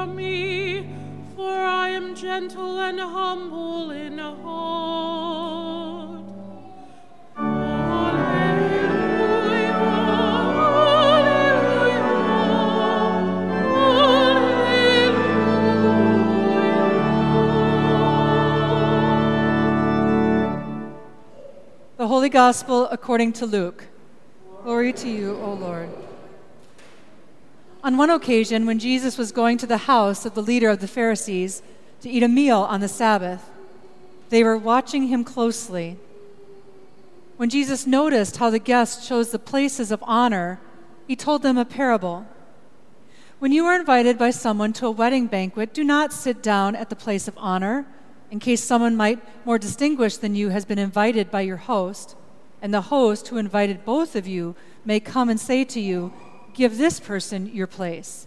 from me, for I am gentle and humble in heart. The Holy Gospel according to Luke. Glory to you, O Lord. On one occasion, when Jesus was going to the house of the leader of the Pharisees to eat a meal on the Sabbath, they were watching him closely. When Jesus noticed how the guests chose the places of honor, he told them a parable. When you are invited by someone to a wedding banquet, do not sit down at the place of honor, in case someone might more distinguished than you has been invited by your host, and the host who invited both of you may come and say to you, Give this person your place.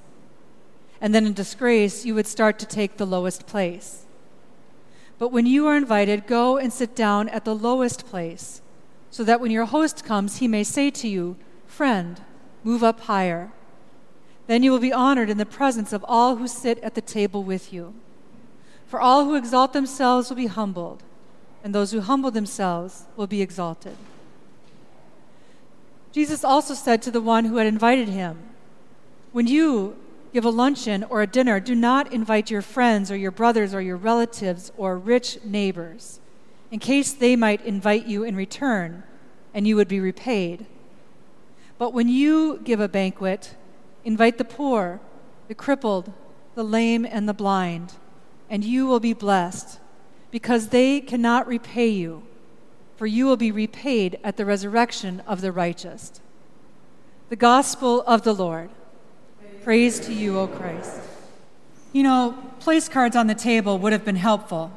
And then in disgrace, you would start to take the lowest place. But when you are invited, go and sit down at the lowest place so that when your host comes, he may say to you, Friend, move up higher. Then you will be honored in the presence of all who sit at the table with you. For all who exalt themselves will be humbled, and those who humble themselves will be exalted. Jesus also said to the one who had invited him, When you give a luncheon or a dinner, do not invite your friends or your brothers or your relatives or rich neighbors in case they might invite you in return and you would be repaid. But when you give a banquet, invite the poor, the crippled, the lame, and the blind, and you will be blessed, because they cannot repay you, for you will be repaid at the resurrection of the righteous. The Gospel of the Lord. Praise to you, O Christ. You know, place cards on the table would have been helpful.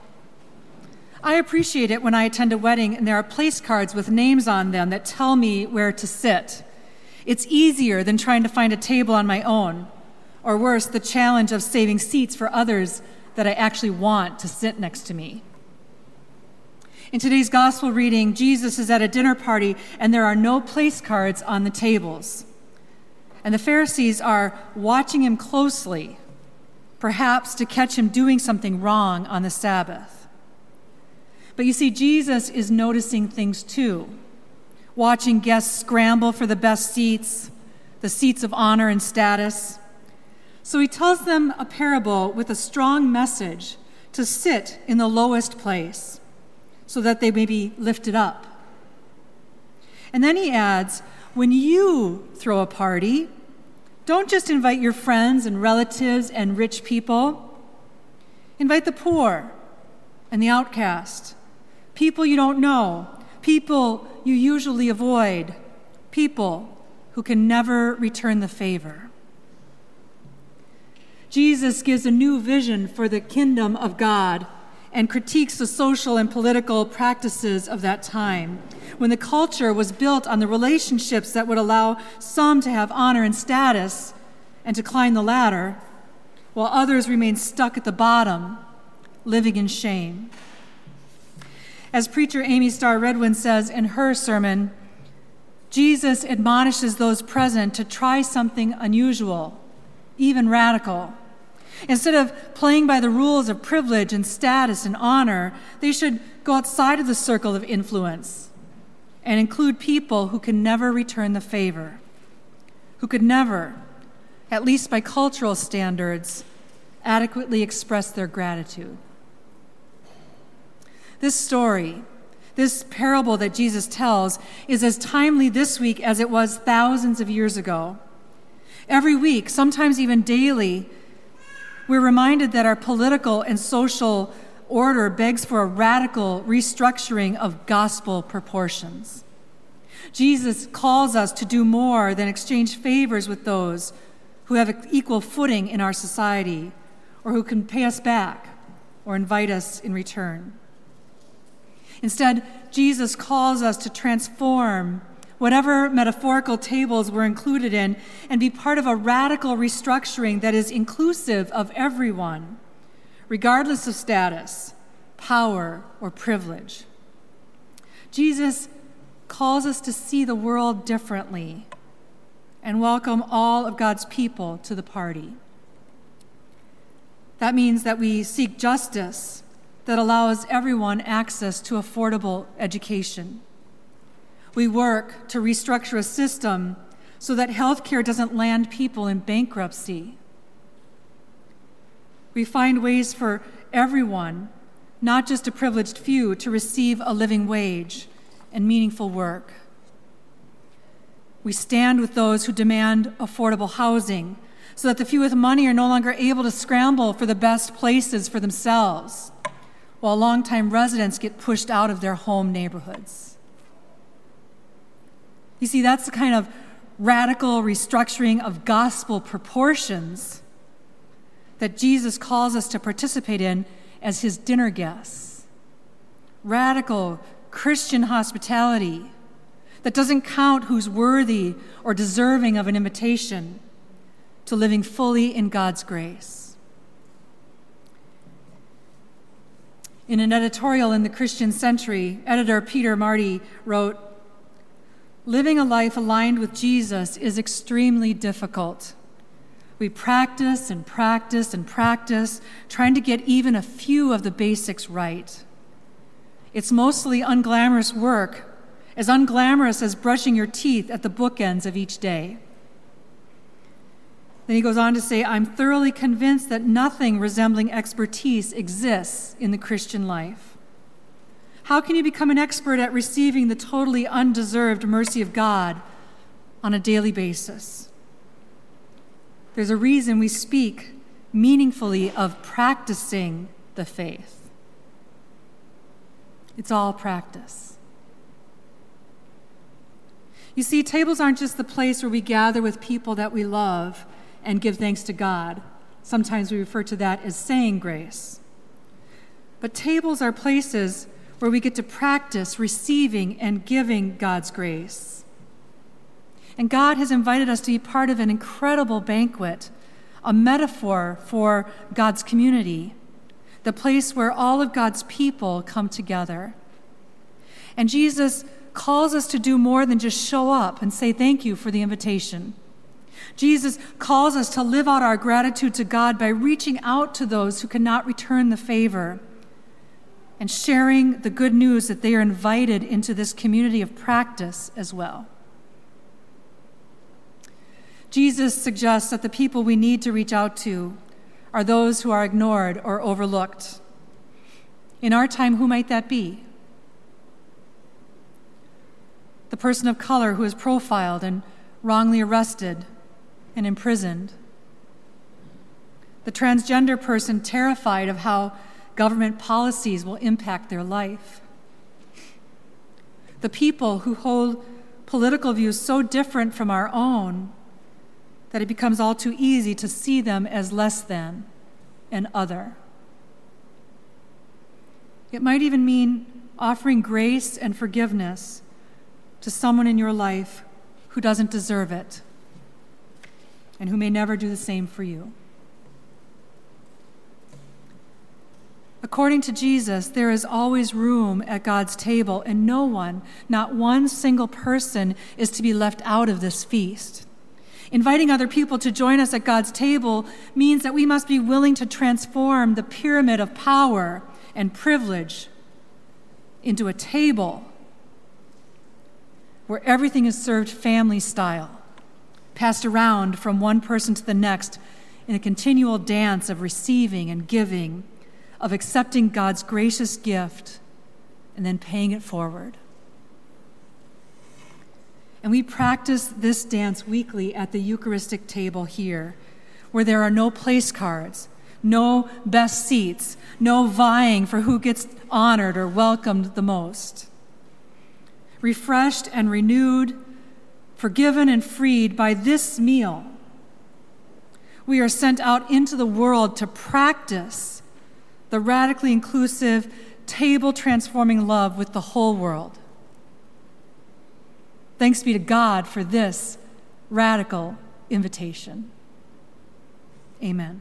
I appreciate it when I attend a wedding and there are place cards with names on them that tell me where to sit. It's easier than trying to find a table on my own, or worse, the challenge of saving seats for others that I actually want to sit next to me. In today's gospel reading, Jesus is at a dinner party and there are no place cards on the tables. And the Pharisees are watching him closely, perhaps to catch him doing something wrong on the Sabbath. But you see, Jesus is noticing things too, watching guests scramble for the best seats, the seats of honor and status. So he tells them a parable with a strong message to sit in the lowest place so that they may be lifted up. And then he adds, when you throw a party, don't just invite your friends and relatives and rich people. Invite the poor and the outcast, people you don't know, people you usually avoid, people who can never return the favor. Jesus gives a new vision for the kingdom of God and critiques the social and political practices of that time, when the culture was built on the relationships that would allow some to have honor and status and to climb the ladder, while others remained stuck at the bottom, living in shame. As preacher Amy Starr Redwine says in her sermon, Jesus admonishes those present to try something unusual, even radical. Instead of playing by the rules of privilege and status and honor, they should go outside of the circle of influence and include people who can never return the favor, who could never, at least by cultural standards, adequately express their gratitude. This story, this parable that Jesus tells, is as timely this week as it was thousands of years ago. Every week, sometimes even daily, we're reminded that our political and social order begs for a radical restructuring of gospel proportions. Jesus calls us to do more than exchange favors with those who have equal footing in our society or who can pay us back or invite us in return. Instead, Jesus calls us to transform whatever metaphorical tables we're included in and be part of a radical restructuring that is inclusive of everyone, regardless of status, power, or privilege. Jesus calls us to see the world differently and welcome all of God's people to the party. That means that we seek justice that allows everyone access to affordable education. We work to restructure a system so that healthcare doesn't land people in bankruptcy. We find ways for everyone, not just a privileged few, to receive a living wage and meaningful work. We stand with those who demand affordable housing so that the few with money are no longer able to scramble for the best places for themselves, while longtime residents get pushed out of their home neighborhoods. You see, that's the kind of radical restructuring of gospel proportions that Jesus calls us to participate in as his dinner guests. Radical Christian hospitality that doesn't count who's worthy or deserving of an invitation to living fully in God's grace. In an editorial in the Christian Century, editor Peter Marty wrote Living a life aligned with Jesus is extremely difficult. We practice and practice and practice, trying to get even a few of the basics right. It's mostly unglamorous work, as unglamorous as brushing your teeth at the bookends of each day. Then he goes on to say, I'm thoroughly convinced that nothing resembling expertise exists in the Christian life. How can you become an expert at receiving the totally undeserved mercy of God on a daily basis? There's a reason we speak meaningfully of practicing the faith. It's all practice. You see, tables aren't just the place where we gather with people that we love and give thanks to God. Sometimes we refer to that as saying grace. But tables are places where we get to practice receiving and giving God's grace. And God has invited us to be part of an incredible banquet, a metaphor for God's community, the place where all of God's people come together. And Jesus calls us to do more than just show up and say thank you for the invitation. Jesus calls us to live out our gratitude to God by reaching out to those who cannot return the favor and sharing the good news that they are invited into this community of practice as well. Jesus suggests that the people we need to reach out to are those who are ignored or overlooked. In our time, who might that be? The person of color who is profiled and wrongly arrested and imprisoned. The transgender person terrified of how government policies will impact their life. The people who hold political views so different from our own that it becomes all too easy to see them as less than and other. It might even mean offering grace and forgiveness to someone in your life who doesn't deserve it and who may never do the same for you. According to Jesus, there is always room at God's table, and no one, not one single person, is to be left out of this feast. Inviting other people to join us at God's table means that we must be willing to transform the pyramid of power and privilege into a table where everything is served family style passed around from one person to the next in a continual dance of receiving and giving, of accepting God's gracious gift and then paying it forward. And we practice this dance weekly at the Eucharistic table here, where there are no place cards, no best seats, no vying for who gets honored or welcomed the most. Refreshed and renewed forgiven and freed by this meal, we are sent out into the world to practice the radically inclusive, table transforming love with the whole world. Thanks be to God for this radical invitation. Amen.